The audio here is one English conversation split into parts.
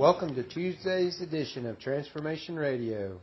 Welcome to Tuesday's edition of Transformation Radio.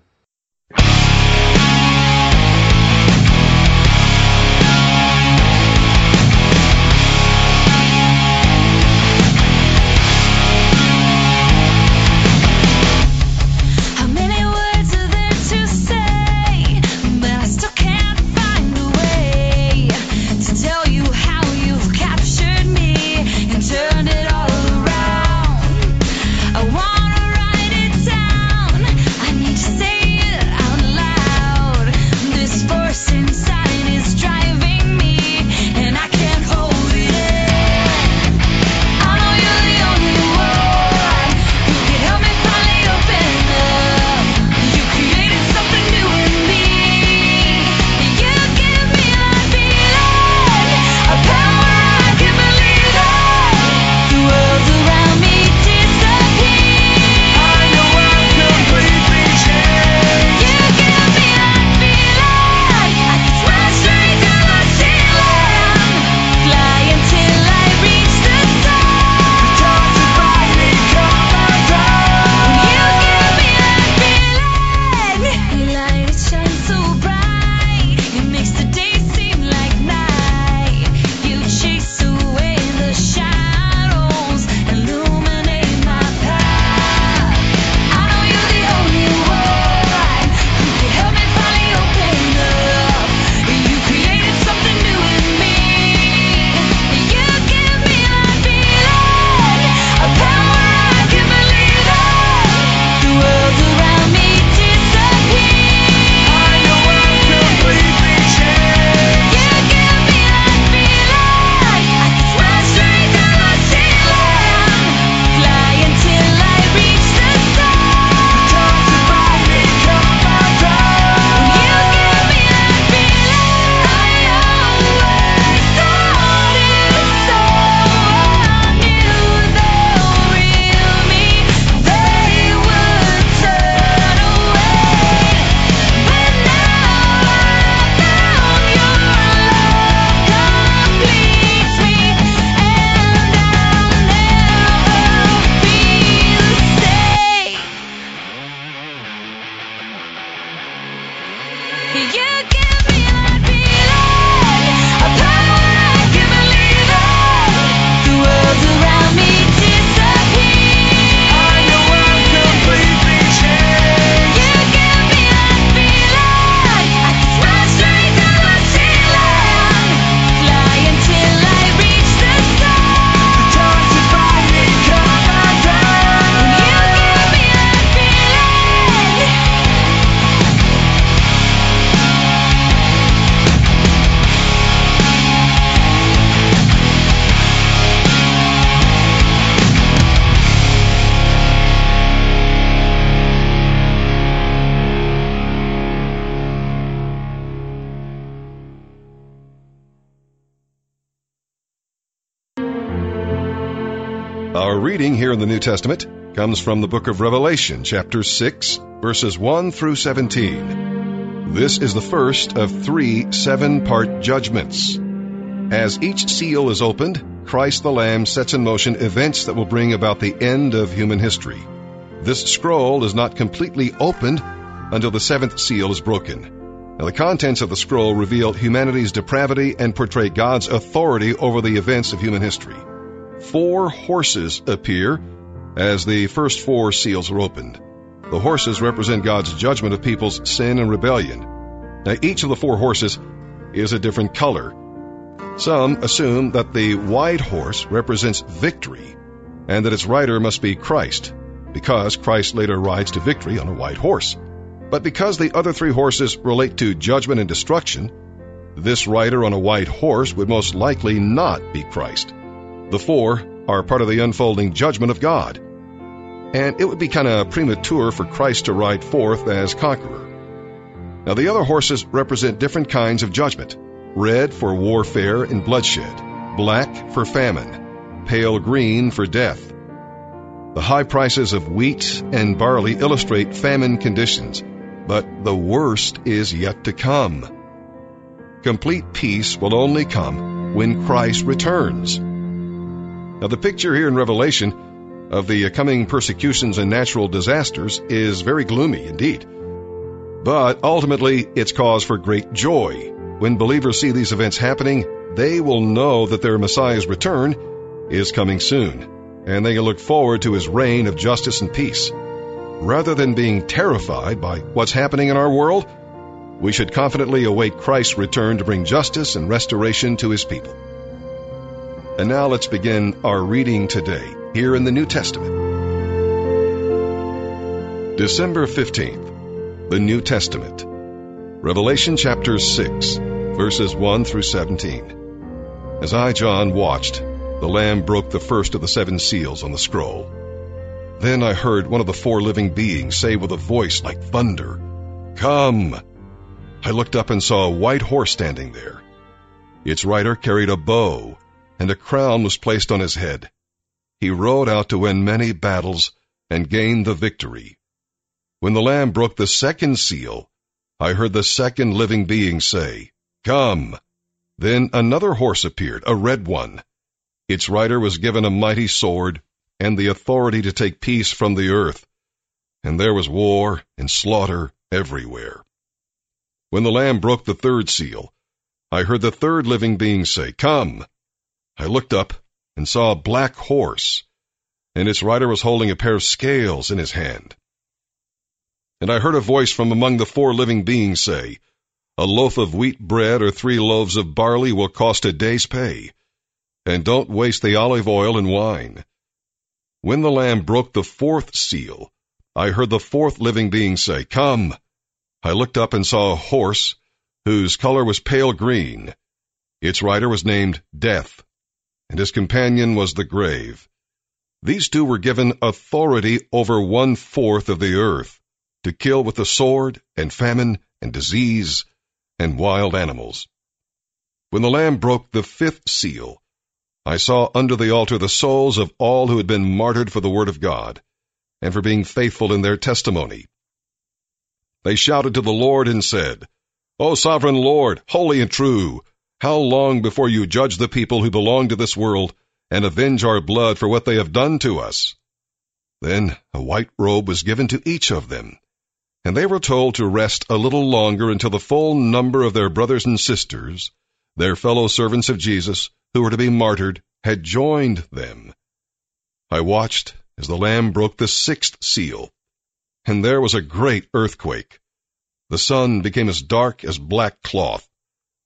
Reading here in the New Testament comes from the book of Revelation, chapter 6, verses 1 through 17. This is the first of three seven part judgments. As each seal is opened, Christ the Lamb sets in motion events that will bring about the end of human history. This scroll is not completely opened until the seventh seal is broken. Now, the contents of the scroll reveal humanity's depravity and portray God's authority over the events of human history four horses appear as the first four seals are opened. The horses represent God's judgment of people's sin and rebellion. Now, each of the four horses is a different color. Some assume that the white horse represents victory and that its rider must be Christ, because Christ later rides to victory on a white horse. But because the other three horses relate to judgment and destruction, this rider on a white horse would most likely not be Christ. The four are part of the unfolding judgment of God. And it would be kind of premature for Christ to ride forth as conqueror. Now, the other horses represent different kinds of judgment red for warfare and bloodshed, black for famine, pale green for death. The high prices of wheat and barley illustrate famine conditions, but the worst is yet to come. Complete peace will only come when Christ returns. Now, the picture here in Revelation of the coming persecutions and natural disasters is very gloomy indeed. But ultimately, it's cause for great joy. When believers see these events happening, they will know that their Messiah's return is coming soon, and they can look forward to his reign of justice and peace. Rather than being terrified by what's happening in our world, we should confidently await Christ's return to bring justice and restoration to his people. And now let's begin our reading today here in the New Testament. December 15th, the New Testament. Revelation chapter 6, verses 1 through 17. As I, John, watched, the Lamb broke the first of the seven seals on the scroll. Then I heard one of the four living beings say with a voice like thunder, Come! I looked up and saw a white horse standing there. Its rider carried a bow, and a crown was placed on his head. He rode out to win many battles and gained the victory. When the Lamb broke the second seal, I heard the second living being say, Come! Then another horse appeared, a red one. Its rider was given a mighty sword and the authority to take peace from the earth. And there was war and slaughter everywhere. When the Lamb broke the third seal, I heard the third living being say, Come! I looked up and saw a black horse, and its rider was holding a pair of scales in his hand. And I heard a voice from among the four living beings say, A loaf of wheat bread or three loaves of barley will cost a day's pay, and don't waste the olive oil and wine. When the Lamb broke the fourth seal, I heard the fourth living being say, Come! I looked up and saw a horse whose color was pale green. Its rider was named Death, and his companion was the grave. These two were given authority over one fourth of the earth to kill with the sword and famine and disease and wild animals. When the Lamb broke the fifth seal, I saw under the altar the souls of all who had been martyred for the word of God and for being faithful in their testimony. They shouted to the Lord and said, O sovereign Lord, holy and true, how long before you judge the people who belong to this world and avenge our blood for what they have done to us? Then a white robe was given to each of them, and they were told to rest a little longer until the full number of their brothers and sisters, their fellow servants of Jesus, who were to be martyred, had joined them. I watched as the Lamb broke the sixth seal, and there was a great earthquake. The sun became as dark as black cloth,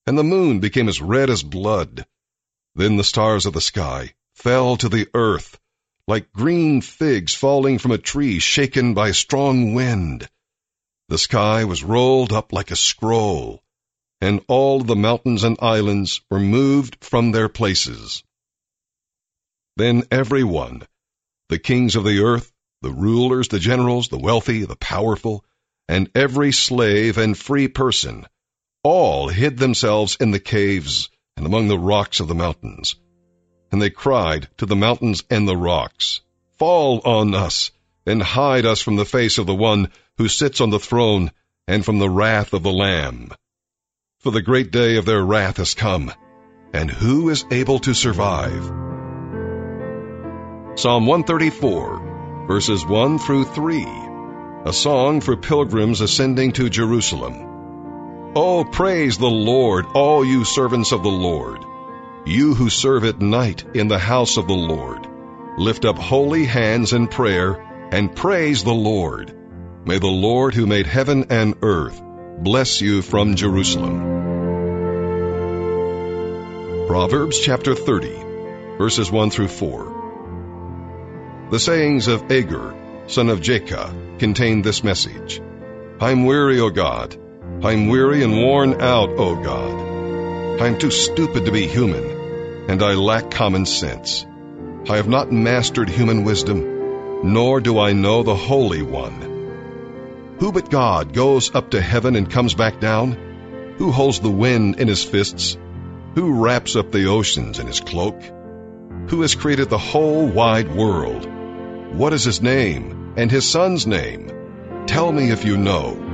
and the moon became as red as blood. Then the stars of the sky fell to the earth, like green figs falling from a tree shaken by a strong wind. The sky was rolled up like a scroll, and all the mountains and islands were moved from their places. Then every one, the kings of the earth, the rulers, the generals, the wealthy, the powerful, and every slave and free person, all hid themselves in the caves and among the rocks of the mountains. And they cried to the mountains and the rocks, Fall on us, and hide us from the face of the one who sits on the throne and from the wrath of the Lamb. For the great day of their wrath has come, and who is able to survive? Psalm 134, verses 1 through 3, a song for pilgrims ascending to Jerusalem. Oh, praise the Lord, all you servants of the Lord. You who serve at night in the house of the Lord. Lift up holy hands in prayer and praise the Lord. May the Lord who made heaven and earth bless you from Jerusalem. Proverbs chapter 30, verses 1 through 4. The sayings of Agur, son of Jakeh, contain this message. I'm weary, O God. I'm weary and worn out, O God. I am too stupid to be human, and I lack common sense. I have not mastered human wisdom, nor do I know the Holy One. Who but God goes up to heaven and comes back down? Who holds the wind in his fists? Who wraps up the oceans in his cloak? Who has created the whole wide world? What is his name and his son's name? Tell me if you know.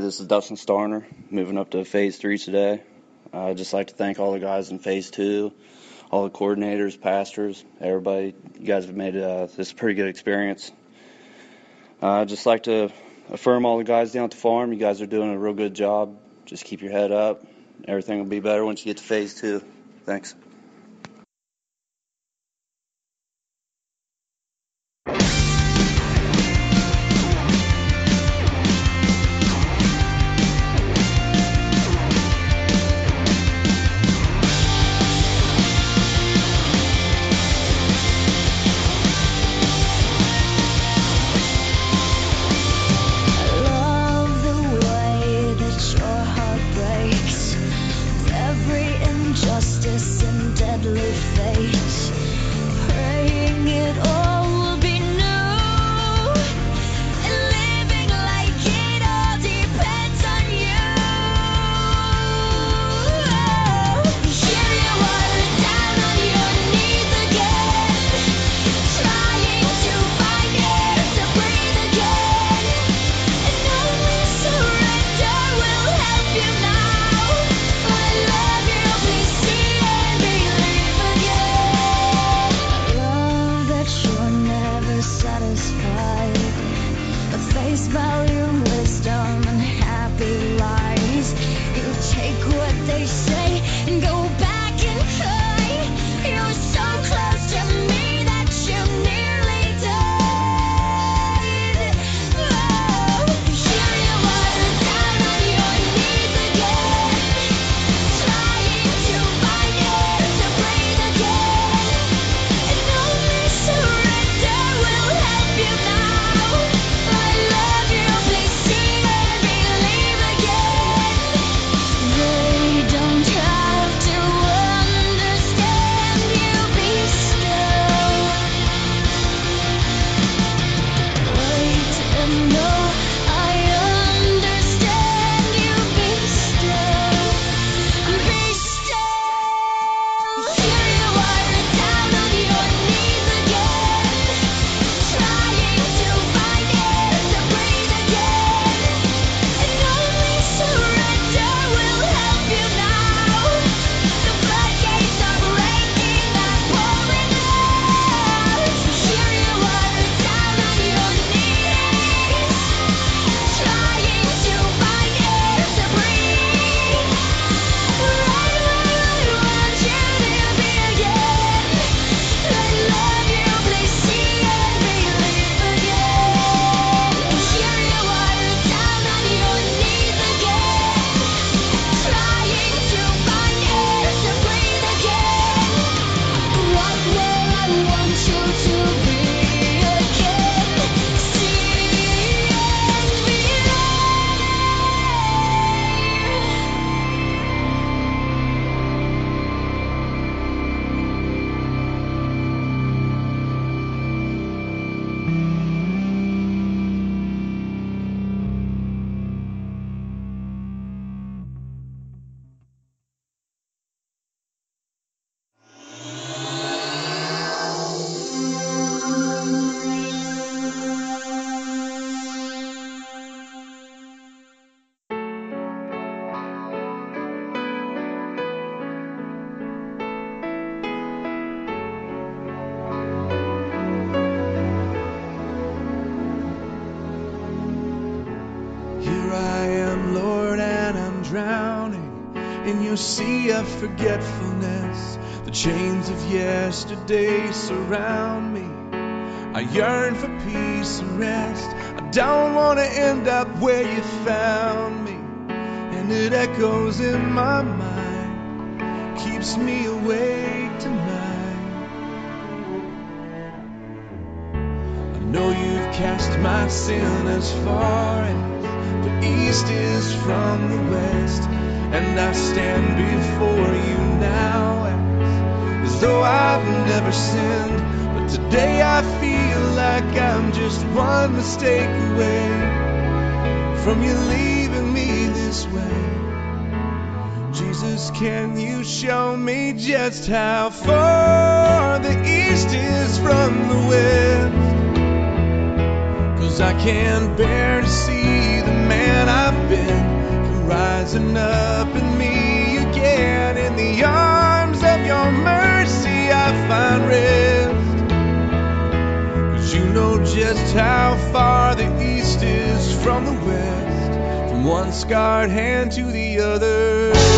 this is Dustin Starner, moving up to phase three today. I'd just like to thank all the guys in phase two, all the coordinators, pastors, everybody. You guys have made uh, this a pretty good experience. I'd just like to affirm all the guys down at the farm. You guys are doing a real good job. Just keep your head up. Everything will be better once you get to phase two. Thanks. Forgetfulness? The chains of yesterday surround me. I yearn for peace and rest. I don't want to end up where you found me. And it echoes in my mind, keeps me awake tonight. I know you've cast my sin as far as the east is from the west. And I stand before you now as, as though I've never sinned. But today I feel like I'm just one mistake away from you leaving me this way. Jesus, can you show me just how far the east is from the west? Cause I can't bear to see the rising up in me again. In the arms of your mercy, I find rest. Cause you know just how far the east is from the west, from one scarred hand to the other.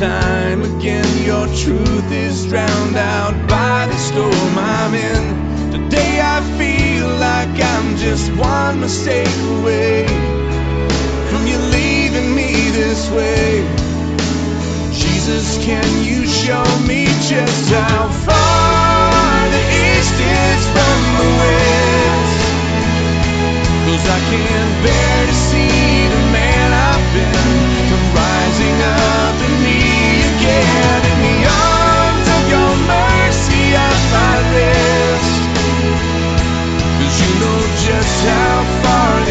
Time again, your truth is drowned out by the storm I'm in. Today I feel like I'm just one mistake away from you leaving me this way. Jesus, can you show me just how far the east is from the west? Cause I can't bear to see the man I've been come rising up just how far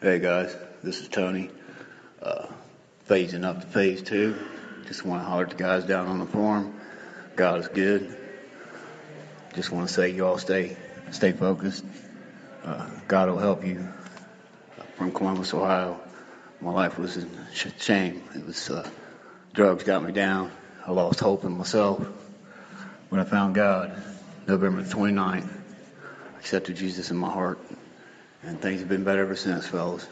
Hey guys, this is Tony. Uh, phasing up to phase two. Just want to holler at the guys down on the farm. God is good. Just want to say you all stay stay focused. Uh, God will help you. From Columbus, Ohio. My life was in sh- shame. It was uh, drugs got me down. I lost hope in myself. When I found God, November 29th, I accepted Jesus in my heart. And things have been better ever since, fellas.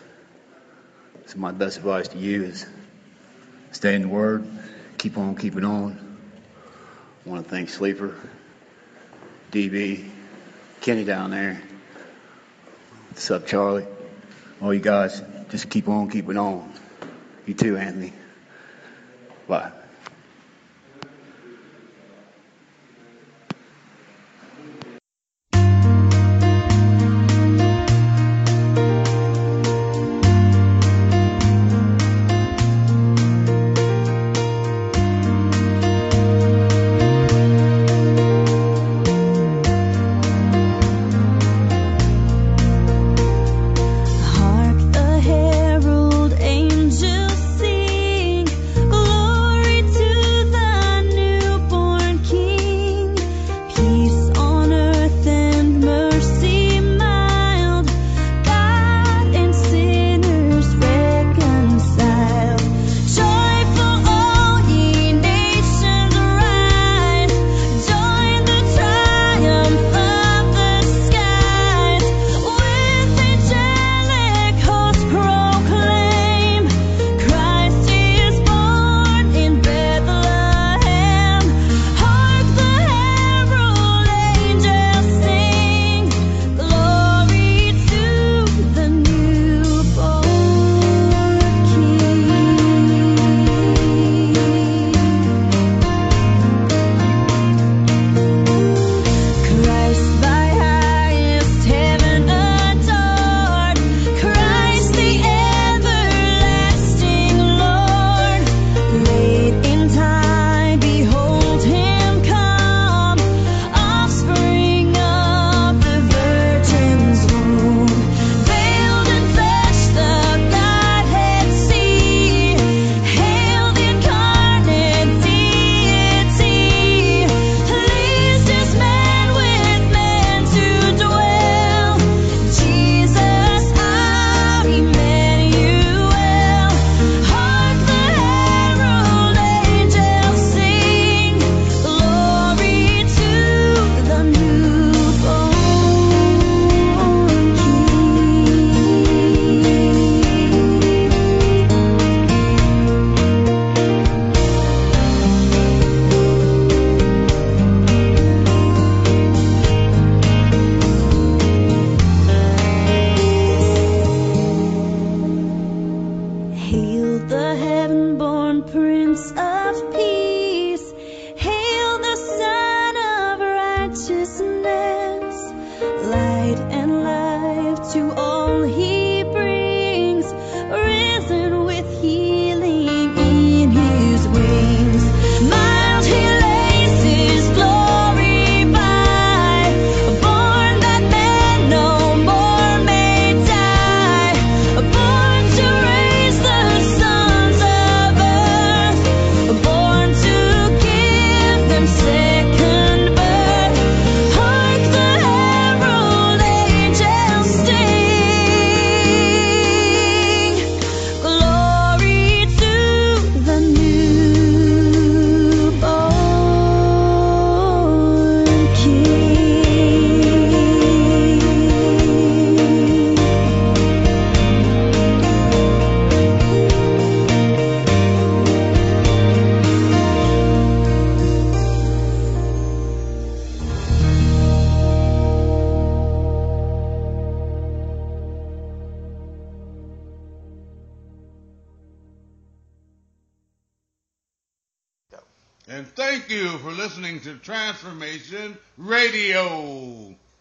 So my best advice to you is stay in the Word, keep on keeping on. I want to thank Sleeper, DB, Kenny down there. What's up, Charlie? All you guys, just keep on keeping on. You too, Anthony. Bye.